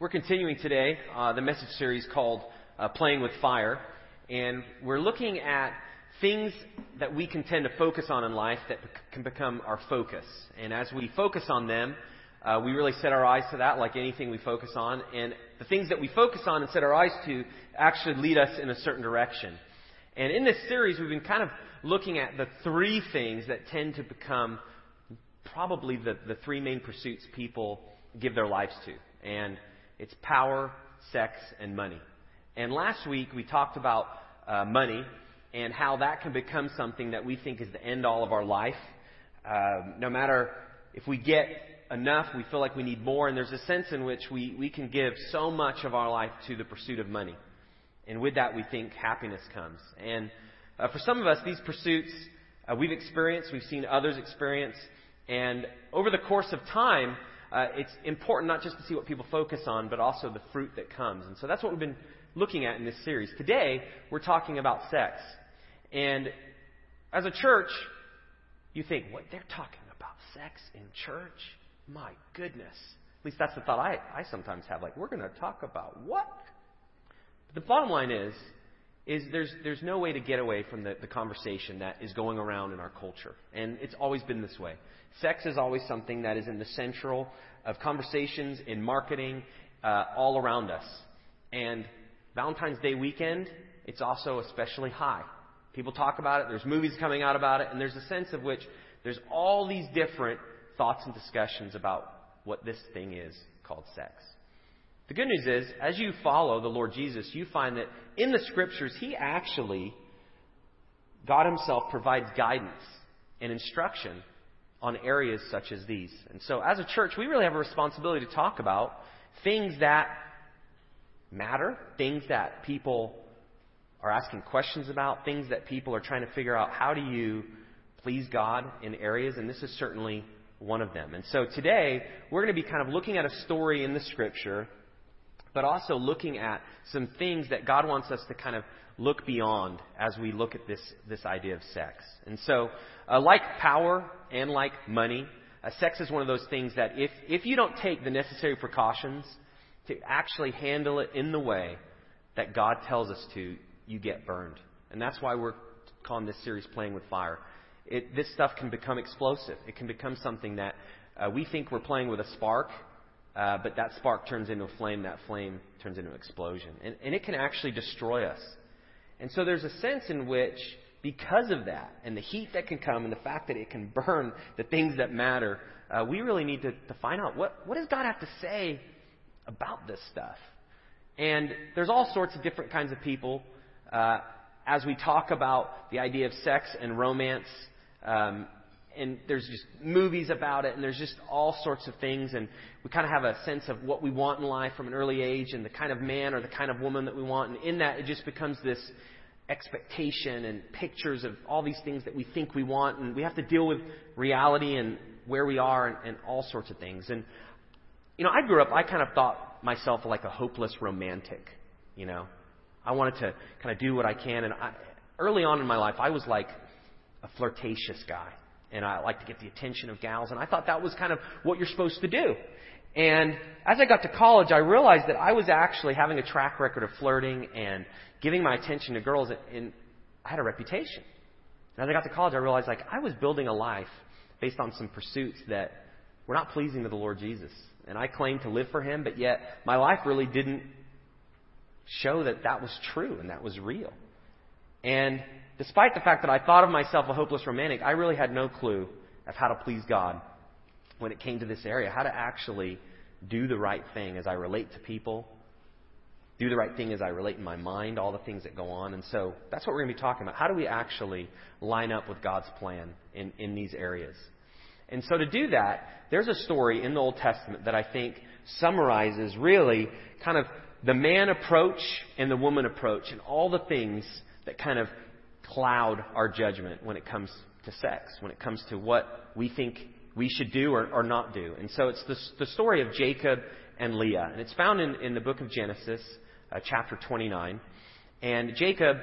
We're continuing today uh, the message series called uh, Playing with Fire, and we're looking at things that we can tend to focus on in life that can become our focus. And as we focus on them, uh, we really set our eyes to that, like anything we focus on. And the things that we focus on and set our eyes to actually lead us in a certain direction. And in this series, we've been kind of looking at the three things that tend to become probably the, the three main pursuits people give their lives to. And it's power, sex, and money. And last week we talked about uh, money and how that can become something that we think is the end all of our life. Uh, no matter if we get enough, we feel like we need more, and there's a sense in which we, we can give so much of our life to the pursuit of money. And with that, we think happiness comes. And uh, for some of us, these pursuits uh, we've experienced, we've seen others experience, and over the course of time, uh, it's important not just to see what people focus on, but also the fruit that comes. And so that's what we've been looking at in this series. Today, we're talking about sex. And as a church, you think, what? They're talking about sex in church? My goodness. At least that's the thought I, I sometimes have. Like, we're going to talk about what? But the bottom line is, is there's, there's no way to get away from the, the conversation that is going around in our culture. And it's always been this way. Sex is always something that is in the central of conversations, in marketing, uh, all around us. And Valentine's Day weekend, it's also especially high. People talk about it, there's movies coming out about it, and there's a sense of which there's all these different thoughts and discussions about what this thing is called sex. The good news is, as you follow the Lord Jesus, you find that in the scriptures, He actually, God Himself provides guidance and instruction on areas such as these. And so, as a church, we really have a responsibility to talk about things that matter, things that people are asking questions about, things that people are trying to figure out how do you please God in areas, and this is certainly one of them. And so today, we're going to be kind of looking at a story in the scripture, but also looking at some things that God wants us to kind of look beyond as we look at this, this idea of sex. And so, uh, like power and like money, uh, sex is one of those things that if, if you don't take the necessary precautions to actually handle it in the way that God tells us to, you get burned. And that's why we're calling this series Playing with Fire. It, this stuff can become explosive. It can become something that uh, we think we're playing with a spark, uh, but that spark turns into a flame, that flame turns into an explosion. And, and it can actually destroy us. And so there's a sense in which, because of that, and the heat that can come, and the fact that it can burn the things that matter, uh, we really need to, to find out what, what does God have to say about this stuff. And there's all sorts of different kinds of people. Uh, as we talk about the idea of sex and romance, um, and there's just movies about it, and there's just all sorts of things, and we kind of have a sense of what we want in life from an early age, and the kind of man or the kind of woman that we want, and in that it just becomes this expectation and pictures of all these things that we think we want, and we have to deal with reality and where we are and, and all sorts of things. And you know, I grew up, I kind of thought myself like a hopeless romantic. You know, I wanted to kind of do what I can, and I, early on in my life, I was like a flirtatious guy and I like to get the attention of gals, and I thought that was kind of what you're supposed to do. And as I got to college, I realized that I was actually having a track record of flirting and giving my attention to girls, and I had a reputation. And as I got to college, I realized like I was building a life based on some pursuits that were not pleasing to the Lord Jesus. And I claimed to live for Him, but yet my life really didn't show that that was true and that was real. And despite the fact that I thought of myself a hopeless romantic, I really had no clue of how to please God when it came to this area, how to actually do the right thing as I relate to people, do the right thing as I relate in my mind, all the things that go on. And so that's what we're going to be talking about. How do we actually line up with God's plan in, in these areas? And so to do that, there's a story in the Old Testament that I think summarizes really kind of the man approach and the woman approach and all the things that kind of cloud our judgment when it comes to sex, when it comes to what we think we should do or, or not do. And so it's the, the, story of Jacob and Leah. And it's found in, in the book of Genesis, uh, chapter 29. And Jacob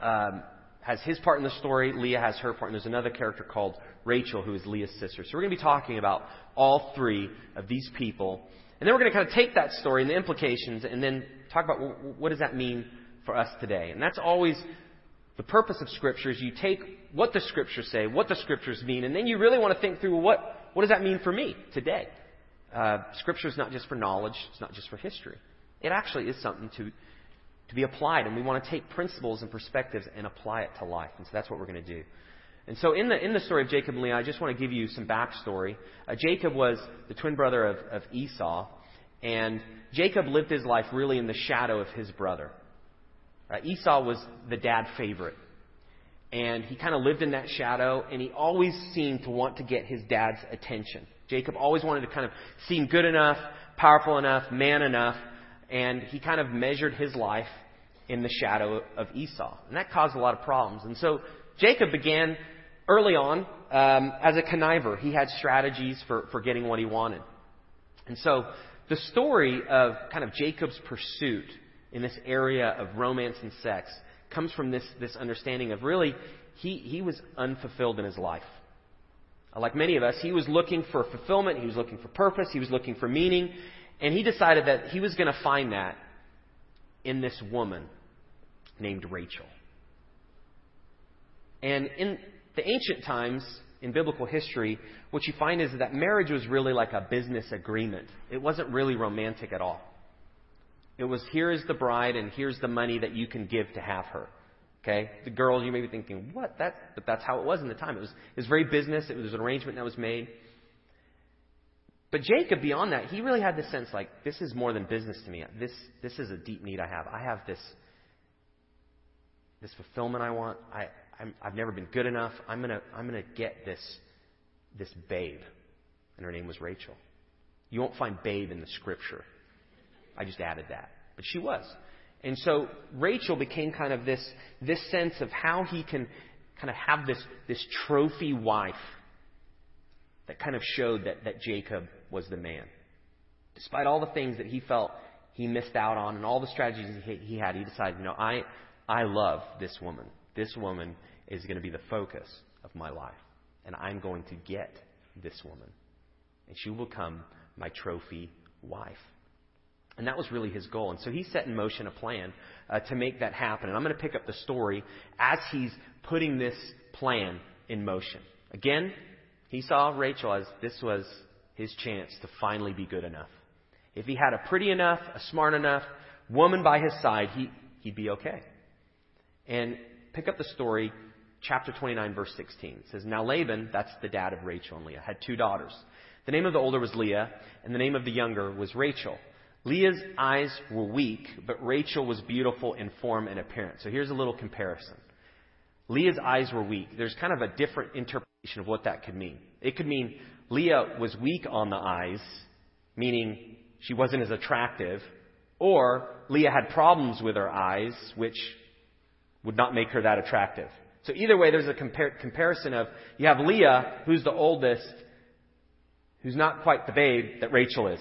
um, has his part in the story, Leah has her part, and there's another character called Rachel who is Leah's sister. So we're going to be talking about all three of these people And then we're going to kind of take that story and the implications and then talk about what does that mean for us today. And that's always the purpose of Scripture is you take what the Scriptures say, what the Scriptures mean, and then you really want to think through what, what does that mean for me today? Uh, scripture is not just for knowledge, it's not just for history. It actually is something to, to be applied, and we want to take principles and perspectives and apply it to life. And so that's what we're going to do. And so in the, in the story of Jacob and Leah, I just want to give you some backstory. Uh, Jacob was the twin brother of, of Esau, and Jacob lived his life really in the shadow of his brother. Uh, Esau was the dad favorite. And he kind of lived in that shadow, and he always seemed to want to get his dad's attention. Jacob always wanted to kind of seem good enough, powerful enough, man enough, and he kind of measured his life in the shadow of Esau. And that caused a lot of problems. And so Jacob began early on um, as a conniver. He had strategies for, for getting what he wanted. And so the story of kind of Jacob's pursuit in this area of romance and sex comes from this, this understanding of really, he, he was unfulfilled in his life. Uh, like many of us, he was looking for fulfillment, he was looking for purpose, he was looking for meaning, and he decided that he was going to find that in this woman named Rachel. And in the ancient times, in biblical history, what you find is that marriage was really like a business agreement. It wasn't really romantic at all. It was here is the bride and here's the money that you can give to have her. Okay? The girls, you may be thinking, what? That, but that's how it was in the time. It was, it was very business. It was an arrangement that was made. But Jacob, beyond that, he really had the sense like, this is more than business to me. This, this is a deep need I have. I have this, this fulfillment I want. I, I'm, I've never been good enough. I'm gonna, I'm gonna get this, this babe. And her name was Rachel. You won't find babe in the scripture. I just added that. But she was. And so Rachel became kind of this, this sense of how he can kind of have this, this trophy wife that kind of showed that, that Jacob was the man. Despite all the things that he felt he missed out on and all the strategies he, he had, he decided, you know, I, I love this woman. This woman is going to be the focus of my life. And I'm going to get this woman. And she will become my trophy wife. And that was really his goal. And so he set in motion a plan uh, to make that happen. And I'm going to pick up the story as he's putting this plan in motion. Again, he saw Rachel as this was his chance to finally be good enough. If he had a pretty enough, a smart enough woman by his side, he, he'd be okay. And pick up the story, chapter 29, verse 16. It says, Now Laban, that's the dad of Rachel and Leah, had two daughters. The name of the older was Leah, and the name of the younger was Rachel. Leah's eyes were weak, but Rachel was beautiful in form and appearance. So here's a little comparison. Leah's eyes were weak. There's kind of a different interpretation of what that could mean. It could mean Leah was weak on the eyes, meaning she wasn't as attractive, or Leah had problems with her eyes, which would not make her that attractive. So either way, there's a compar- comparison of you have Leah, who's the oldest, who's not quite the babe that Rachel is.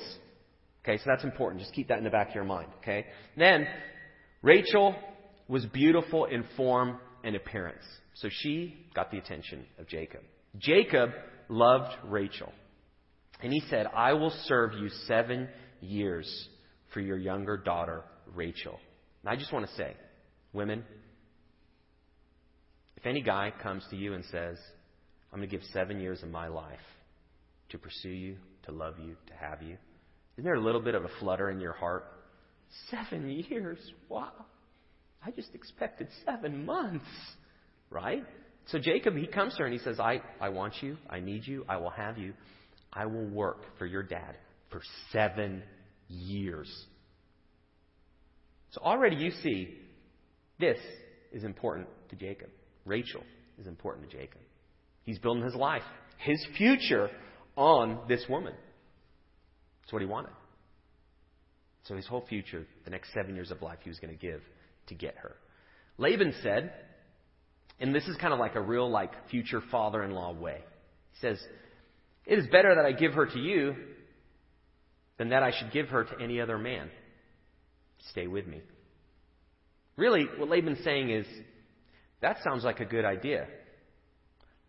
Okay, so that's important. Just keep that in the back of your mind. Okay? Then, Rachel was beautiful in form and appearance. So she got the attention of Jacob. Jacob loved Rachel. And he said, I will serve you seven years for your younger daughter, Rachel. And I just want to say, women, if any guy comes to you and says, I'm going to give seven years of my life to pursue you, to love you, to have you, isn't there a little bit of a flutter in your heart? Seven years? Wow. I just expected seven months. Right? So Jacob, he comes to her and he says, I, I want you. I need you. I will have you. I will work for your dad for seven years. So already you see this is important to Jacob. Rachel is important to Jacob. He's building his life, his future on this woman. That's what he wanted. So his whole future, the next seven years of life, he was going to give to get her. Laban said, and this is kind of like a real like future father-in-law way. He says, "It is better that I give her to you than that I should give her to any other man. Stay with me." Really, what Laban's saying is, that sounds like a good idea.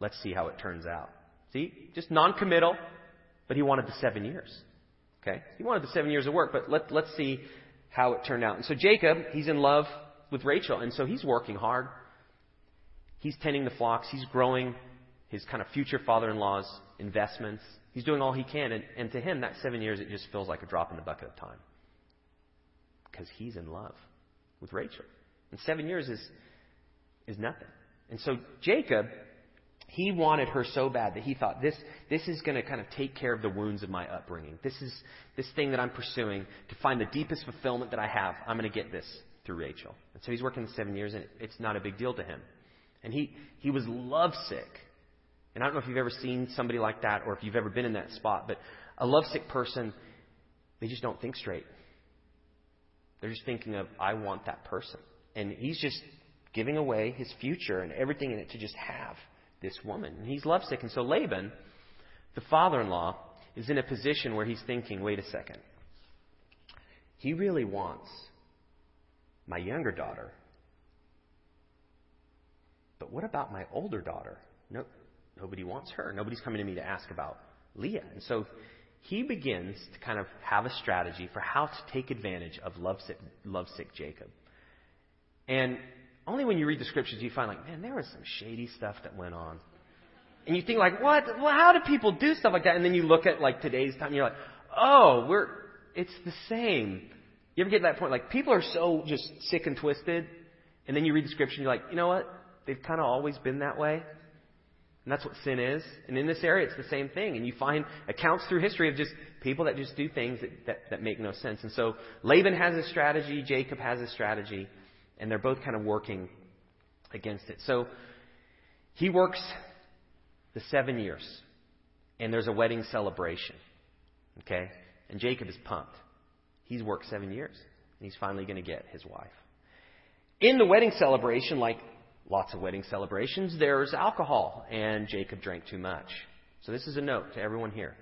Let's see how it turns out. See, just non-committal, but he wanted the seven years. Okay? He wanted the seven years of work, but let, let's see how it turned out. And so Jacob, he's in love with Rachel, and so he's working hard. He's tending the flocks. He's growing his kind of future father-in-law's investments. He's doing all he can, and, and to him, that seven years, it just feels like a drop in the bucket of time. Because he's in love with Rachel. And seven years is, is nothing. And so Jacob, he wanted her so bad that he thought this, this is going to kind of take care of the wounds of my upbringing. This is this thing that I'm pursuing to find the deepest fulfillment that I have. I'm going to get this through Rachel. And so he's working seven years, and it's not a big deal to him. And he, he was lovesick. And I don't know if you've ever seen somebody like that or if you've ever been in that spot, but a lovesick person, they just don't think straight. They're just thinking of, I want that person. And he's just giving away his future and everything in it to just have this woman. And he's lovesick. And so Laban, the father in law, is in a position where he's thinking, wait a second. He really wants my younger daughter. But what about my older daughter? No, nobody wants her. Nobody's coming to me to ask about Leah. And so he begins to kind of have a strategy for how to take advantage of lovesick, lovesick Jacob. And only when you read the scriptures you find like, man, there was some shady stuff that went on. And you think like, what? Well, how do people do stuff like that? And then you look at like today's time and you're like, oh, we're, it's the same. You ever get to that point? Like people are so just sick and twisted. And then you read the scripture and you're like, you know what? They've kind of always been that way. And that's what sin is. And in this area, it's the same thing. And you find accounts through history of just people that just do things that, that, that make no sense. And so Laban has a strategy, Jacob has a strategy and they're both kind of working against it. So he works the seven years, and there's a wedding celebration. Okay? And Jacob is pumped. He's worked seven years, and he's finally going to get his wife. In the wedding celebration, like lots of wedding celebrations, there's alcohol, and Jacob drank too much. So this is a note to everyone here.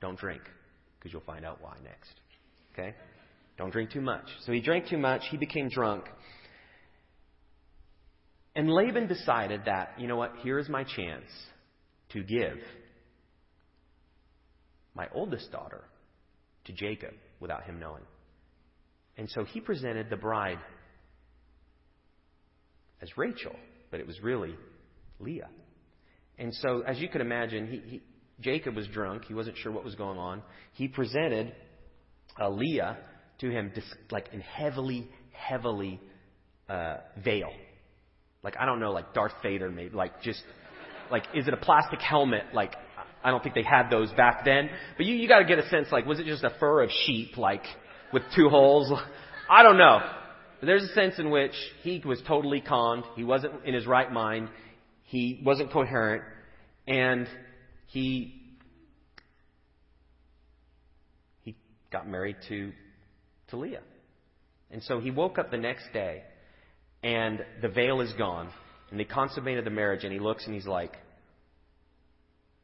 Don't drink, because you'll find out why next. Okay? Don't drink too much. So he drank too much. He became drunk. And Laban decided that, you know what, here is my chance to give my oldest daughter to Jacob without him knowing. And so he presented the bride as Rachel, but it was really Leah. And so, as you can imagine, he, he, Jacob was drunk. He wasn't sure what was going on. He presented uh, Leah to him like in heavily, heavily uh, veil. Like I don't know, like Darth Vader maybe, like just like is it a plastic helmet? Like I don't think they had those back then. But you you got to get a sense like was it just a fur of sheep like with two holes? I don't know. But there's a sense in which he was totally conned. He wasn't in his right mind. He wasn't coherent, and he he got married to to Leah. And so he woke up the next day, and the veil is gone, and they consummated the marriage, and he looks and he's like,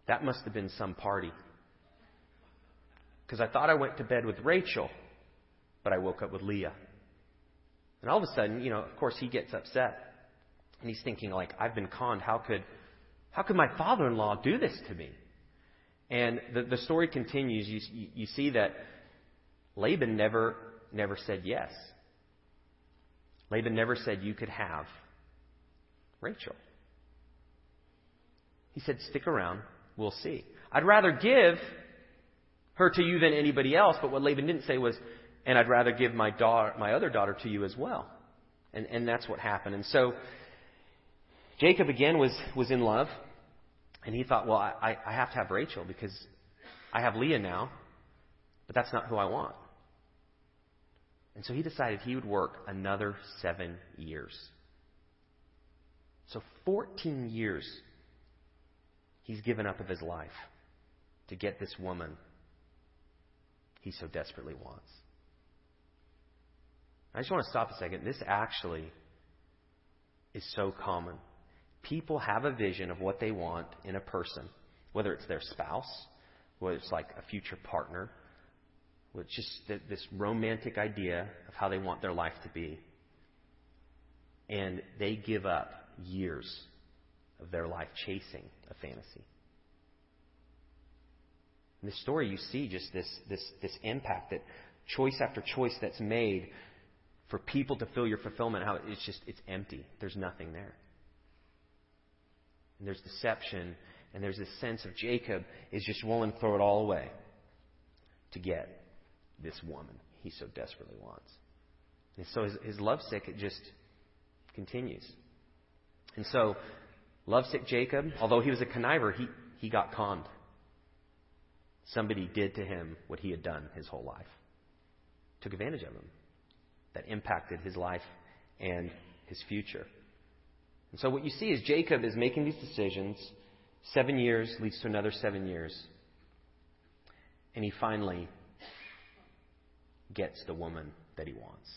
that must have been some party. Because I thought I went to bed with Rachel, but I woke up with Leah. And all of a sudden, you know, of course, he gets upset. And he's thinking, like, I've been conned. How could, how could my father in law do this to me? And the, the story continues. You, you see that Laban never never said yes. Laban never said you could have Rachel. He said, stick around, we'll see. I'd rather give her to you than anybody else, but what Laban didn't say was, and I'd rather give my daughter, my other daughter to you as well. And, and that's what happened. And so, Jacob again was, was in love, and he thought, well, I, I have to have Rachel because I have Leah now, but that's not who I want. And so he decided he would work another seven years. So 14 years he's given up of his life to get this woman he so desperately wants. I just want to stop a second. This actually is so common. People have a vision of what they want in a person, whether it's their spouse, whether it's like a future partner, with just this romantic idea of how they want their life to be. And they give up years of their life chasing a fantasy. In this story, you see just this, this, this impact that choice after choice that's made for people to feel your fulfillment, how it's just, it's empty. There's nothing there. And there's deception, and there's this sense of Jacob is just willing to throw it all away to get this woman he so desperately wants. And so his, his lovesick, it just continues. And so, lovesick Jacob, although he was a conniver, he, he got conned. Somebody did to him what he had done his whole life, took advantage of him. That impacted his life and his future. And so, what you see is Jacob is making these decisions. Seven years leads to another seven years. And he finally gets the woman that he wants.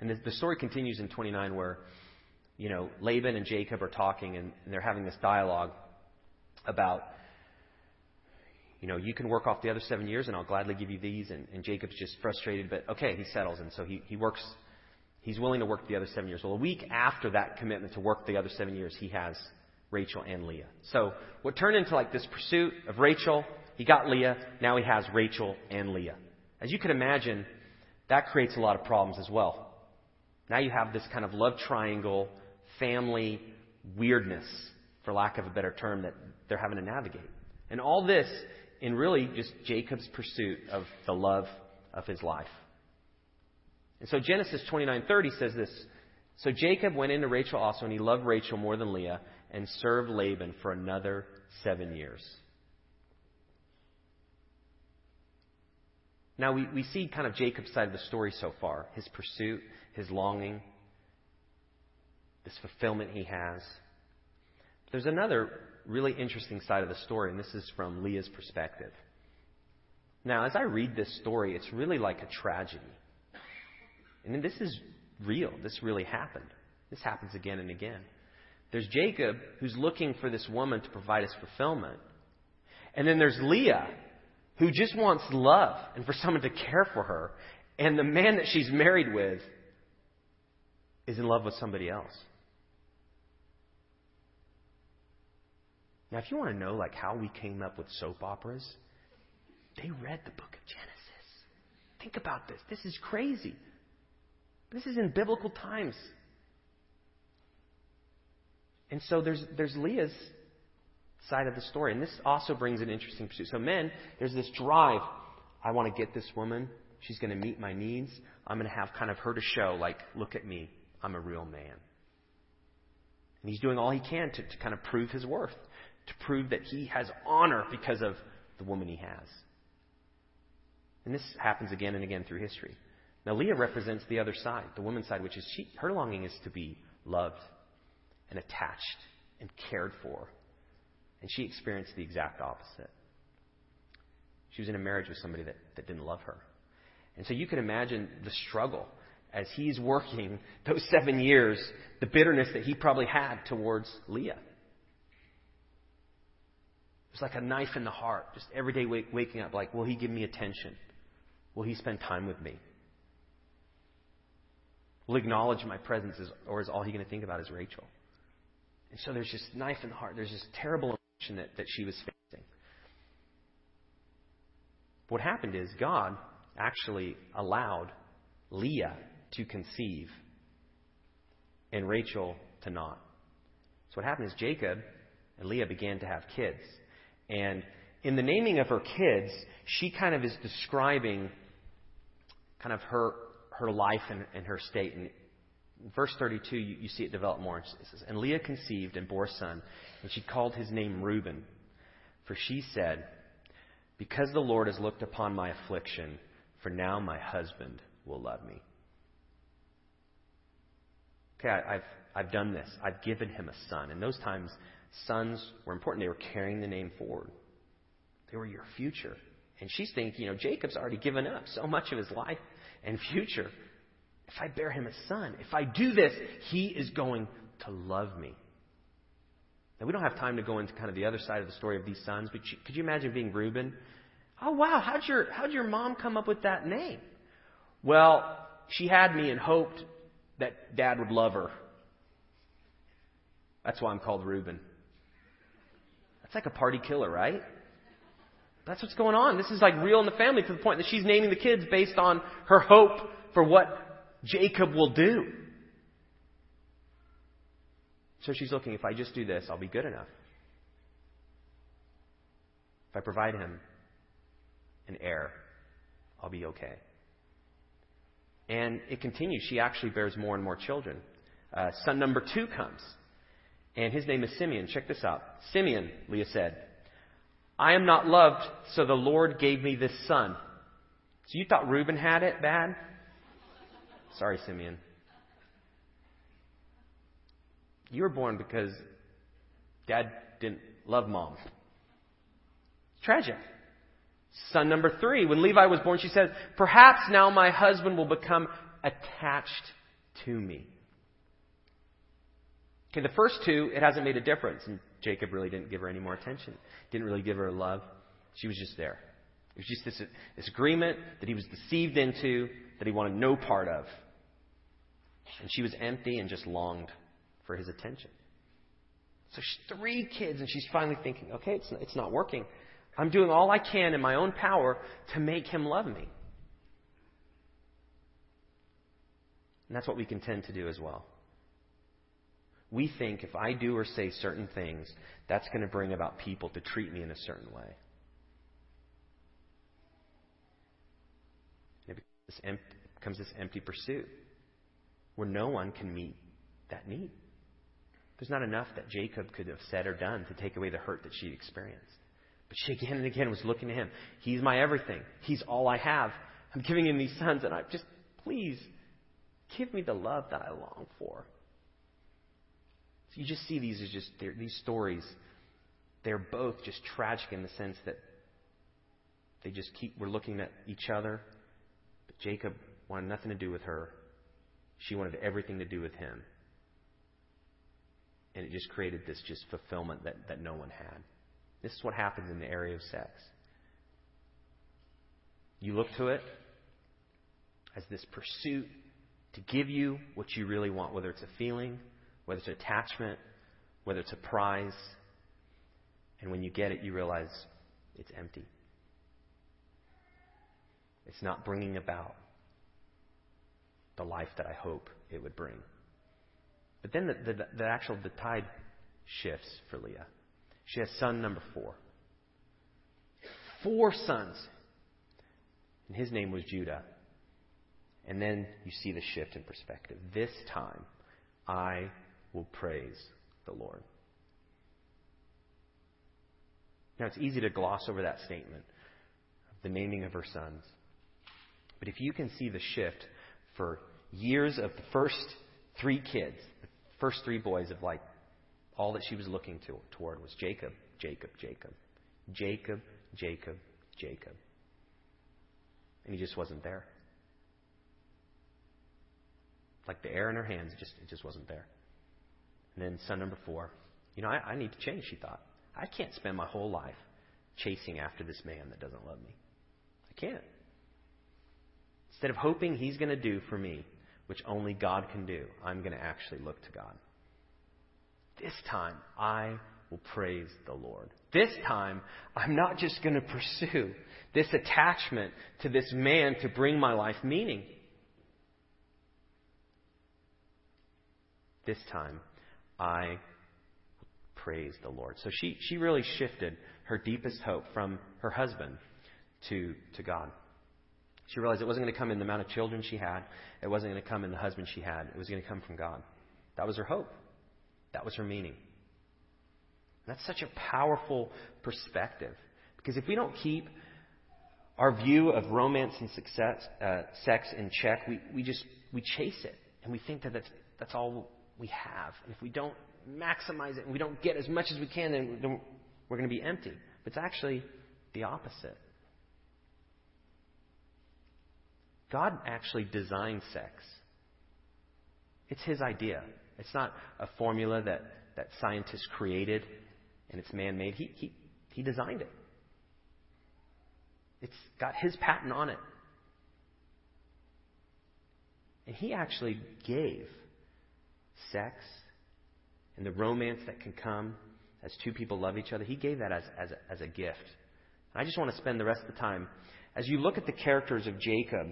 And the, the story continues in 29 where, you know, Laban and Jacob are talking and, and they're having this dialogue about, you know, you can work off the other seven years and I'll gladly give you these. And, and Jacob's just frustrated, but okay, he settles. And so he, he works, he's willing to work the other seven years. Well, a week after that commitment to work the other seven years, he has Rachel and Leah. So what turned into like this pursuit of Rachel, he got Leah, now he has Rachel and Leah. As you can imagine, that creates a lot of problems as well. Now you have this kind of love triangle, family weirdness, for lack of a better term, that they're having to navigate. And all this in really just Jacob's pursuit of the love of his life. And so Genesis 29:30 says this, so Jacob went into Rachel also and he loved Rachel more than Leah and served Laban for another 7 years. Now we, we see kind of Jacob's side of the story so far, his pursuit, his longing, this fulfillment he has. There's another really interesting side of the story, and this is from Leah's perspective. Now, as I read this story, it's really like a tragedy. And this is real. This really happened. This happens again and again. There's Jacob, who's looking for this woman to provide his fulfillment. And then there's Leah, who just wants love and for someone to care for her. And the man that she's married with is in love with somebody else. Now, if you want to know like how we came up with soap operas, they read the book of Genesis. Think about this. This is crazy. This is in biblical times. And so there's, there's Leah's side of the story. And this also brings an interesting pursuit. So, men, there's this drive. I want to get this woman. She's going to meet my needs. I'm going to have kind of her to show, like, look at me. I'm a real man. And he's doing all he can to, to kind of prove his worth, to prove that he has honor because of the woman he has. And this happens again and again through history. Now, Leah represents the other side, the woman's side, which is she, her longing is to be loved and attached and cared for. And she experienced the exact opposite. She was in a marriage with somebody that, that didn't love her. And so you can imagine the struggle as he's working those seven years, the bitterness that he probably had towards Leah. It's like a knife in the heart, just every day wake, waking up, like, will he give me attention? Will he spend time with me? Will he acknowledge my presence, or is all he going to think about is Rachel? And so there's just knife in the heart. There's this terrible that, that she was facing. What happened is God actually allowed Leah to conceive and Rachel to not. So what happened is Jacob and Leah began to have kids. And in the naming of her kids, she kind of is describing kind of her her life and, and her state. And verse 32, you, you see it develop more. It says, And Leah conceived and bore a son, and she called his name Reuben. For she said, Because the Lord has looked upon my affliction, for now my husband will love me. Okay, I, have I've done this. I've given him a son. In those times, sons were important. They were carrying the name forward. They were your future. And she's thinking, you know, Jacob's already given up so much of his life and future. If I bear him a son, if I do this, he is going to love me. Now, we don't have time to go into kind of the other side of the story of these sons, but could you imagine being Reuben? Oh, wow, how'd your, how'd your mom come up with that name? Well, she had me and hoped that dad would love her. That's why I'm called Reuben. That's like a party killer, right? That's what's going on. This is like real in the family to the point that she's naming the kids based on her hope for what Jacob will do. So she's looking, if I just do this, I'll be good enough. If I provide him an heir, I'll be okay. And it continues. She actually bears more and more children. Uh, son number two comes, and his name is Simeon. Check this out. Simeon, Leah said, I am not loved, so the Lord gave me this son. So you thought Reuben had it bad? Sorry, Simeon. You were born because dad didn't love mom. Tragic. Son number three, when Levi was born, she said, Perhaps now my husband will become attached to me. Okay, the first two, it hasn't made a difference. And Jacob really didn't give her any more attention, didn't really give her love. She was just there. It was just this, this agreement that he was deceived into, that he wanted no part of. And she was empty and just longed for his attention. So she's three kids, and she's finally thinking, okay, it's, it's not working. I'm doing all I can in my own power to make him love me. And that's what we can tend to do as well. We think if I do or say certain things, that's going to bring about people to treat me in a certain way. It becomes this empty pursuit where no one can meet that need. There's not enough that Jacob could have said or done to take away the hurt that she experienced. But she again and again was looking to him. He's my everything. He's all I have. I'm giving him these sons, and I just, please, give me the love that I long for. So you just see these as just these stories. They're both just tragic in the sense that they just keep we're looking at each other. Jacob wanted nothing to do with her. She wanted everything to do with him. And it just created this just fulfillment that, that no one had. This is what happens in the area of sex. You look to it as this pursuit to give you what you really want, whether it's a feeling, whether it's attachment, whether it's a prize. And when you get it, you realize it's empty. It's not bringing about the life that I hope it would bring. But then the, the, the actual the tide shifts for Leah. She has son number four. Four sons. And his name was Judah. And then you see the shift in perspective. This time, I will praise the Lord. Now, it's easy to gloss over that statement of the naming of her sons. But if you can see the shift for years of the first three kids, the first three boys of like all that she was looking to, toward was Jacob, Jacob, Jacob, Jacob, Jacob, Jacob. And he just wasn't there. Like the air in her hands, it just, it just wasn't there. And then son number four, you know, I, I need to change, she thought. I can't spend my whole life chasing after this man that doesn't love me. I can't. Instead of hoping he's going to do for me, which only God can do, I'm going to actually look to God. This time, I will praise the Lord. This time, I'm not just going to pursue this attachment to this man to bring my life meaning. This time, I praise the Lord. So she, she really shifted her deepest hope from her husband to, to God. She realized it wasn't going to come in the amount of children she had. It wasn't going to come in the husband she had. It was going to come from God. That was her hope. That was her meaning. That's such a powerful perspective. Because if we don't keep our view of romance and success, uh, sex in check, we, we just we chase it. And we think that that's, that's all we have. And if we don't maximize it and we don't get as much as we can, then, then we're going to be empty. But it's actually the opposite. God actually designed sex. It's His idea. It's not a formula that, that scientists created and it's man made. He, he, he designed it. It's got His patent on it. And He actually gave sex and the romance that can come as two people love each other, He gave that as, as, a, as a gift I just want to spend the rest of the time, as you look at the characters of Jacob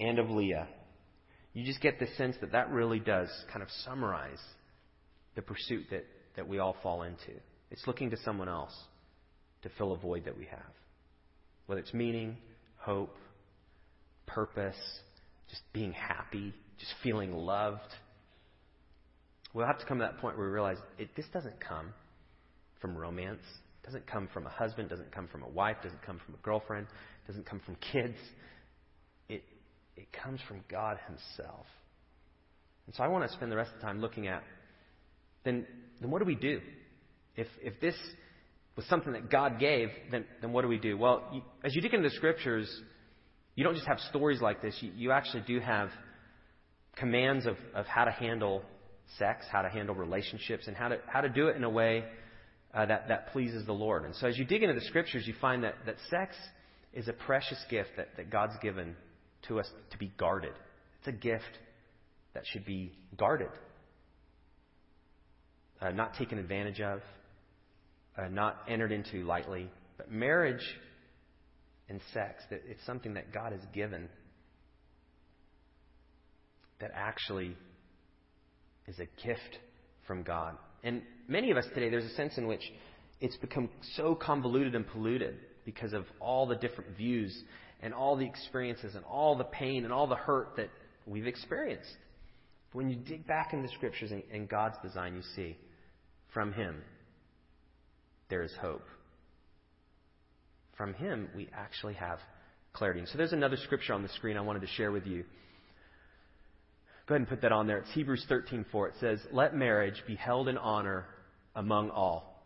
and of Leah, you just get the sense that that really does kind of summarize the pursuit that, that we all fall into. It's looking to someone else to fill a void that we have. Whether it's meaning, hope, purpose, just being happy, just feeling loved. We'll have to come to that point where we realize it, this doesn't come from romance. It doesn't come from a husband, doesn't come from a wife, doesn't come from a girlfriend, doesn't come from kids. It, comes from God Himself. And so I want to spend the rest of the time looking at then, then what do we do? If, if this was something that God gave, then, then what do we do? Well, you, as you dig into the scriptures, you don't just have stories like this, you, you actually do have commands of, of how to handle sex, how to handle relationships, and how to, how to do it in a way uh, that, that pleases the Lord. And so as you dig into the scriptures, you find that, that sex is a precious gift that, that God's given to us to be guarded. It's a gift that should be guarded, uh, not taken advantage of, uh, not entered into lightly. But marriage and sex, it's something that God has given that actually is a gift from God. And many of us today, there's a sense in which it's become so convoluted and polluted because of all the different views and all the experiences and all the pain and all the hurt that we've experienced. But When you dig back in the scriptures and, and God's design, you see from Him there is hope. From Him, we actually have clarity. And so there's another scripture on the screen I wanted to share with you. Go ahead and put that on there. It's Hebrews 13:4. It says, "Let marriage be held in honor among all,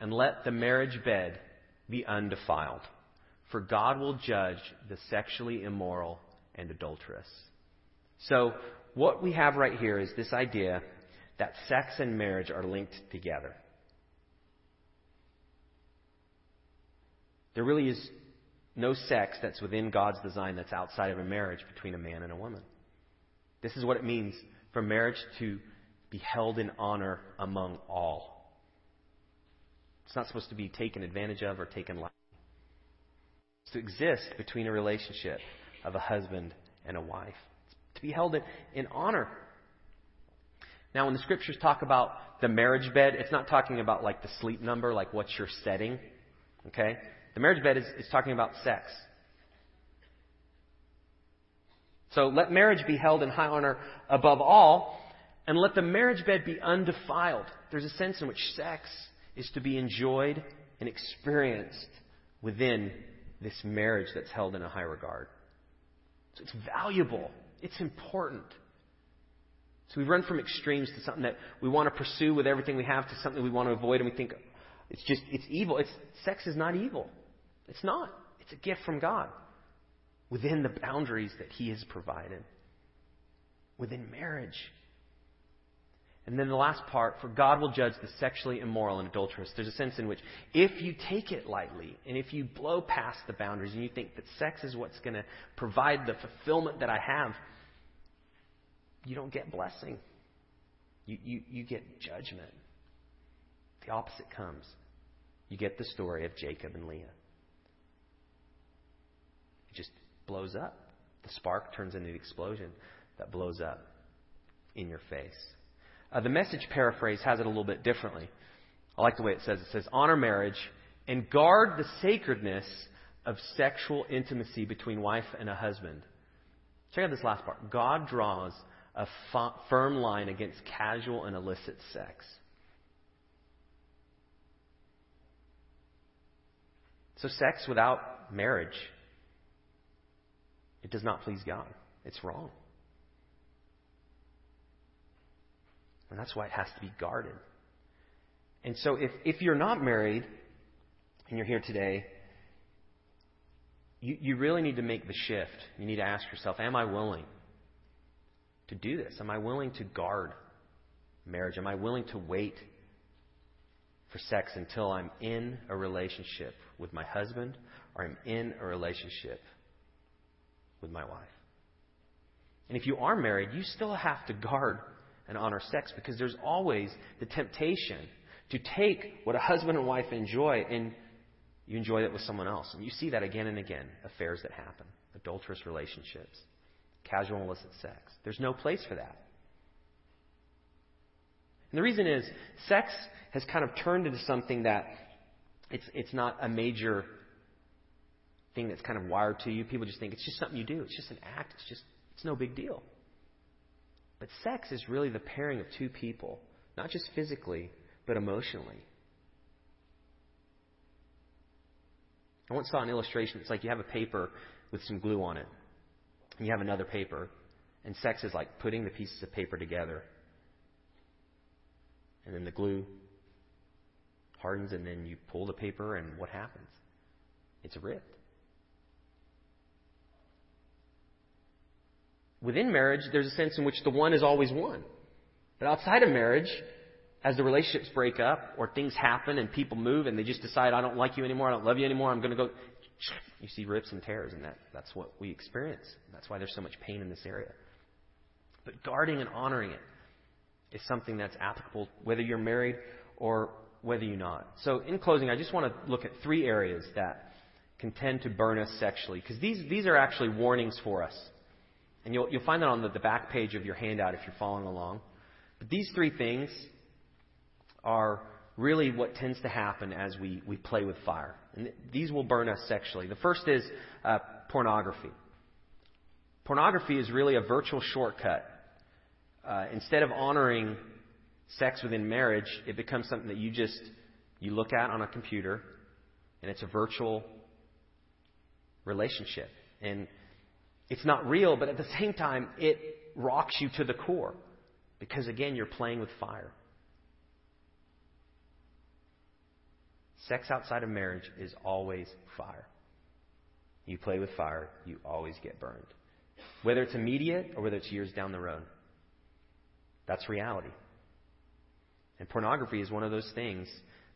and let the marriage bed be undefiled, for God will judge the sexually immoral and adulterous." So, what we have right here is this idea that sex and marriage are linked together. There really is no sex that's within God's design that's outside of a marriage between a man and a woman. This is what it means for marriage to be held in honor among all. It's not supposed to be taken advantage of or taken lightly. Exist between a relationship of a husband and a wife. It's to be held in, in honor. Now, when the scriptures talk about the marriage bed, it's not talking about like the sleep number, like what's your setting. Okay? The marriage bed is, is talking about sex. So let marriage be held in high honor above all, and let the marriage bed be undefiled. There's a sense in which sex is to be enjoyed and experienced within this marriage that's held in a high regard. So it's valuable. It's important. So we run from extremes to something that we want to pursue with everything we have to something we want to avoid, and we think it's just it's evil. It's sex is not evil. It's not. It's a gift from God within the boundaries that He has provided, within marriage. And then the last part, for God will judge the sexually immoral and adulterous. There's a sense in which if you take it lightly and if you blow past the boundaries and you think that sex is what's going to provide the fulfillment that I have, you don't get blessing. You, you, you get judgment. The opposite comes. You get the story of Jacob and Leah. It just blows up. The spark turns into an explosion that blows up in your face. Uh, the message paraphrase has it a little bit differently. I like the way it says it says, honor marriage and guard the sacredness of sexual intimacy between wife and a husband. Check out this last part. God draws a f- firm line against casual and illicit sex. So, sex without marriage it does not please God. It's wrong. And that's why it has to be guarded. And so if, if you're not married and you're here today, you, you really need to make the shift. You need to ask yourself, am I willing to do this? Am I willing to guard marriage? Am I willing to wait for sex until I'm in a relationship with my husband or I'm in a relationship with my wife. And if you are married, you still have to guard and honor sex because there's always the temptation to take what a husband and wife enjoy and you enjoy it with someone else. And you see that again and again affairs that happen, adulterous relationships, casual illicit sex. There's no place for that. And the reason is, sex has kind of turned into something that it's, it's not a major thing that's kind of wired to you. People just think it's just something you do. It's just an act. It's just, it's no big deal. But sex is really the pairing of two people, not just physically, but emotionally. I once saw an illustration. It's like you have a paper with some glue on it, and you have another paper, and sex is like putting the pieces of paper together. And then the glue hardens, and then you pull the paper, and what happens? It's ripped. Within marriage, there's a sense in which the one is always one. But outside of marriage, as the relationships break up or things happen and people move and they just decide, I don't like you anymore, I don't love you anymore, I'm going to go. You see rips and tears, and that, that's what we experience. That's why there's so much pain in this area. But guarding and honoring it is something that's applicable whether you're married or whether you're not. So, in closing, I just want to look at three areas that can tend to burn us sexually, because these, these are actually warnings for us. And you'll, you'll find that on the, the back page of your handout if you're following along. But these three things are really what tends to happen as we, we play with fire. And th- these will burn us sexually. The first is uh, pornography. Pornography is really a virtual shortcut. Uh, instead of honoring sex within marriage, it becomes something that you just you look at on a computer, and it's a virtual relationship. And it's not real, but at the same time, it rocks you to the core. Because again, you're playing with fire. Sex outside of marriage is always fire. You play with fire, you always get burned. Whether it's immediate or whether it's years down the road. That's reality. And pornography is one of those things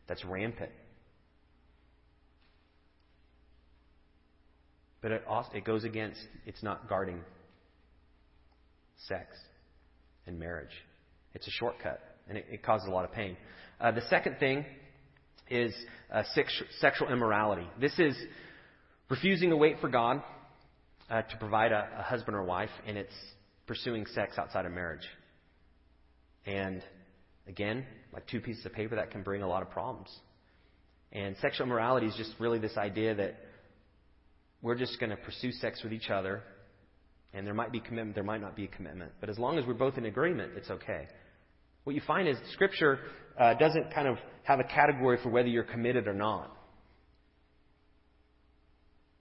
that's rampant. But it, also, it goes against, it's not guarding sex and marriage. It's a shortcut, and it, it causes a lot of pain. Uh, the second thing is uh, sex, sexual immorality. This is refusing to wait for God uh, to provide a, a husband or wife, and it's pursuing sex outside of marriage. And again, like two pieces of paper, that can bring a lot of problems. And sexual immorality is just really this idea that we're just going to pursue sex with each other, and there might be commitment, there might not be a commitment. But as long as we're both in agreement, it's okay. What you find is Scripture uh, doesn't kind of have a category for whether you're committed or not.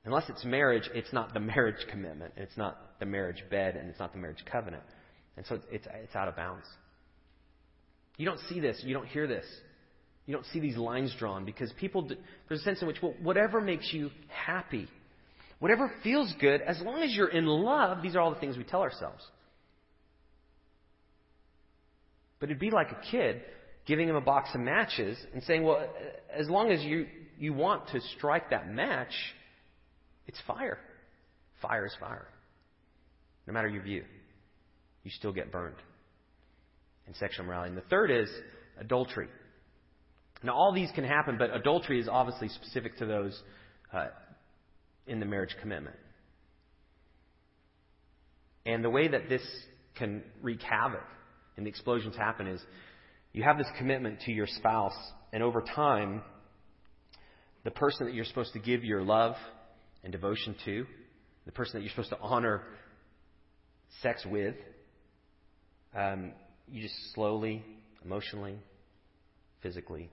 Unless it's marriage, it's not the marriage commitment, it's not the marriage bed, and it's not the marriage covenant. And so it's, it's out of bounds. You don't see this, you don't hear this. You don't see these lines drawn because people, there's a sense in which, well, whatever makes you happy, whatever feels good, as long as you're in love, these are all the things we tell ourselves. But it'd be like a kid giving him a box of matches and saying, well, as long as you, you want to strike that match, it's fire. Fire is fire. No matter your view, you still get burned in sexual morality. And the third is adultery. Now, all these can happen, but adultery is obviously specific to those uh, in the marriage commitment. And the way that this can wreak havoc and the explosions happen is you have this commitment to your spouse, and over time, the person that you're supposed to give your love and devotion to, the person that you're supposed to honor sex with, um, you just slowly, emotionally, physically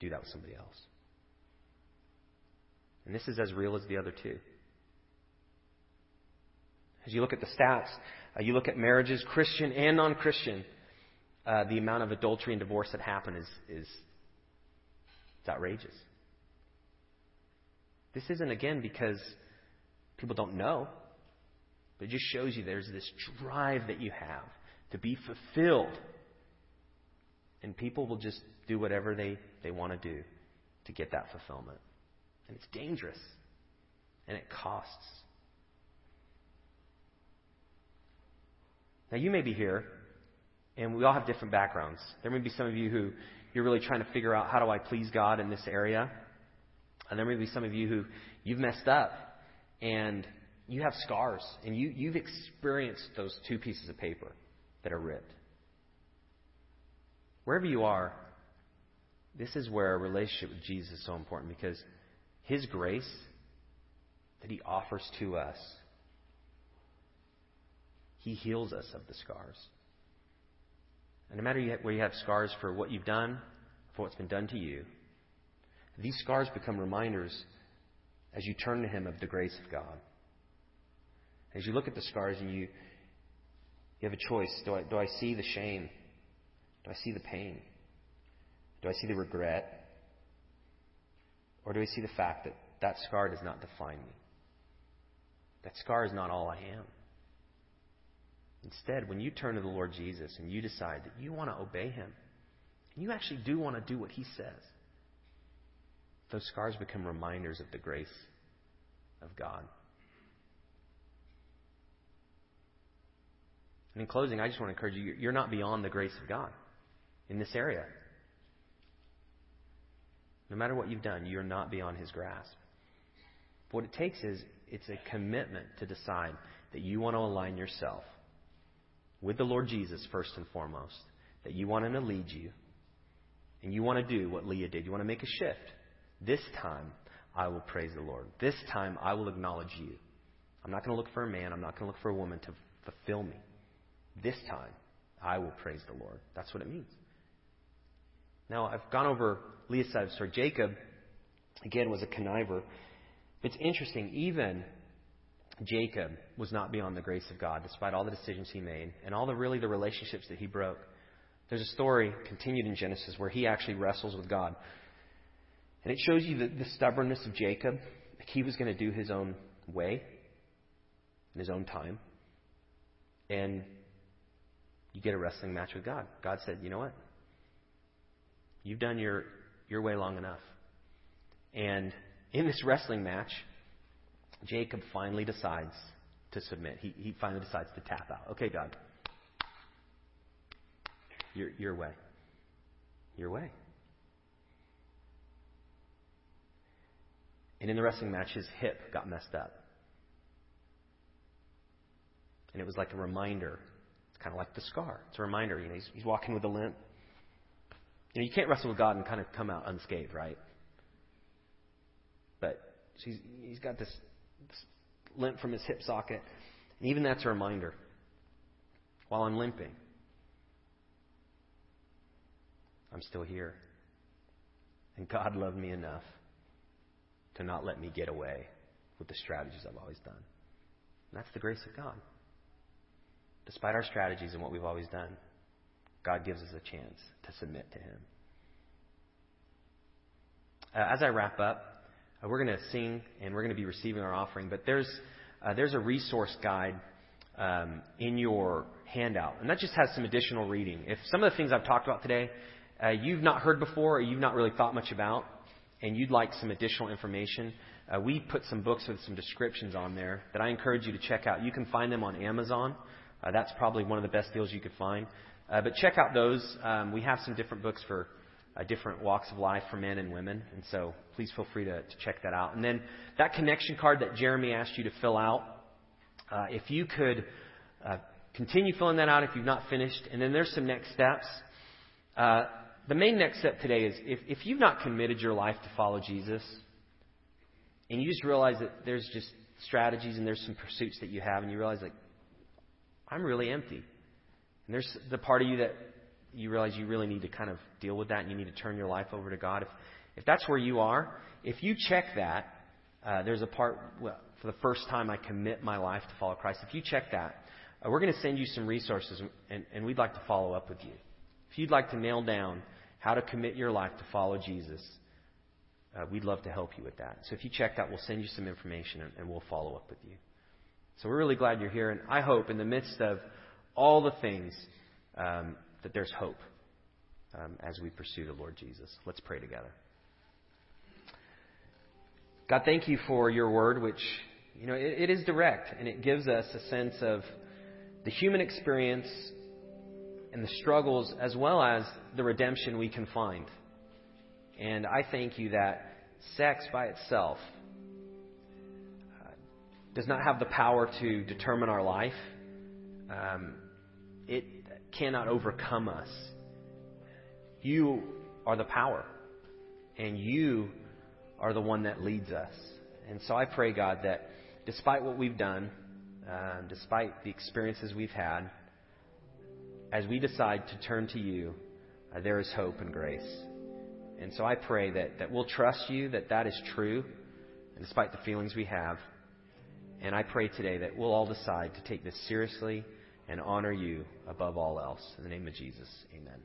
do that with somebody else. And this is as real as the other two. As you look at the stats, uh, you look at marriages, Christian and non Christian, uh, the amount of adultery and divorce that happen is, is it's outrageous. This isn't, again, because people don't know, but it just shows you there's this drive that you have to be fulfilled. And people will just do whatever they, they want to do to get that fulfillment. And it's dangerous. And it costs. Now, you may be here, and we all have different backgrounds. There may be some of you who you're really trying to figure out how do I please God in this area. And there may be some of you who you've messed up and you have scars and you, you've experienced those two pieces of paper that are ripped. Wherever you are, this is where a relationship with Jesus is so important because His grace that He offers to us, He heals us of the scars. And no matter where you have scars for what you've done, for what's been done to you, these scars become reminders as you turn to Him of the grace of God. As you look at the scars and you, you have a choice. Do I, do I see the shame? Do I see the pain? Do I see the regret? Or do I see the fact that that scar does not define me? That scar is not all I am. Instead, when you turn to the Lord Jesus and you decide that you want to obey Him, and you actually do want to do what He says, those scars become reminders of the grace of God. And in closing, I just want to encourage you you're not beyond the grace of God in this area. No matter what you've done, you're not beyond His grasp. What it takes is it's a commitment to decide that you want to align yourself with the Lord Jesus first and foremost, that you want Him to lead you, and you want to do what Leah did. You want to make a shift. This time, I will praise the Lord. This time, I will acknowledge you. I'm not going to look for a man. I'm not going to look for a woman to fulfill me. This time, I will praise the Lord. That's what it means. Now, I've gone over Leah's side of the story. Jacob, again, was a conniver. It's interesting, even Jacob was not beyond the grace of God, despite all the decisions he made and all the really the relationships that he broke. There's a story continued in Genesis where he actually wrestles with God. And it shows you the, the stubbornness of Jacob. He was going to do his own way, in his own time. And you get a wrestling match with God. God said, you know what? You've done your, your way long enough. And in this wrestling match, Jacob finally decides to submit. He, he finally decides to tap out. Okay, God. Your, your way. Your way. And in the wrestling match, his hip got messed up. And it was like a reminder. It's kind of like the scar. It's a reminder. You know, he's, he's walking with a limp. You know, you can't wrestle with God and kind of come out unscathed, right? But he's, he's got this, this limp from his hip socket. And even that's a reminder. While I'm limping, I'm still here. And God loved me enough to not let me get away with the strategies I've always done. And that's the grace of God. Despite our strategies and what we've always done, God gives us a chance to submit to Him. Uh, as I wrap up, uh, we're going to sing and we're going to be receiving our offering, but there's, uh, there's a resource guide um, in your handout, and that just has some additional reading. If some of the things I've talked about today uh, you've not heard before or you've not really thought much about, and you'd like some additional information, uh, we put some books with some descriptions on there that I encourage you to check out. You can find them on Amazon. Uh, that's probably one of the best deals you could find. Uh, but check out those. Um, we have some different books for uh, different walks of life for men and women, and so please feel free to, to check that out. And then that connection card that Jeremy asked you to fill out, uh, if you could uh, continue filling that out if you've not finished, and then there's some next steps. Uh, the main next step today is if, if you've not committed your life to follow Jesus, and you just realize that there's just strategies and there's some pursuits that you have, and you realize, like, I'm really empty. And there's the part of you that you realize you really need to kind of deal with that and you need to turn your life over to God. If, if that's where you are, if you check that, uh, there's a part, well, for the first time I commit my life to follow Christ. If you check that, uh, we're going to send you some resources and, and we'd like to follow up with you. If you'd like to nail down how to commit your life to follow Jesus, uh, we'd love to help you with that. So if you check that, we'll send you some information and, and we'll follow up with you. So we're really glad you're here, and I hope in the midst of all the things um, that there's hope um, as we pursue the Lord Jesus. Let's pray together. God, thank you for your word, which you know it, it is direct and it gives us a sense of the human experience and the struggles as well as the redemption we can find. And I thank you that sex by itself uh, does not have the power to determine our life. Um, it cannot overcome us. You are the power, and you are the one that leads us. And so I pray, God, that despite what we've done, uh, despite the experiences we've had, as we decide to turn to you, uh, there is hope and grace. And so I pray that, that we'll trust you, that that is true, despite the feelings we have. And I pray today that we'll all decide to take this seriously and honor you above all else. In the name of Jesus, amen.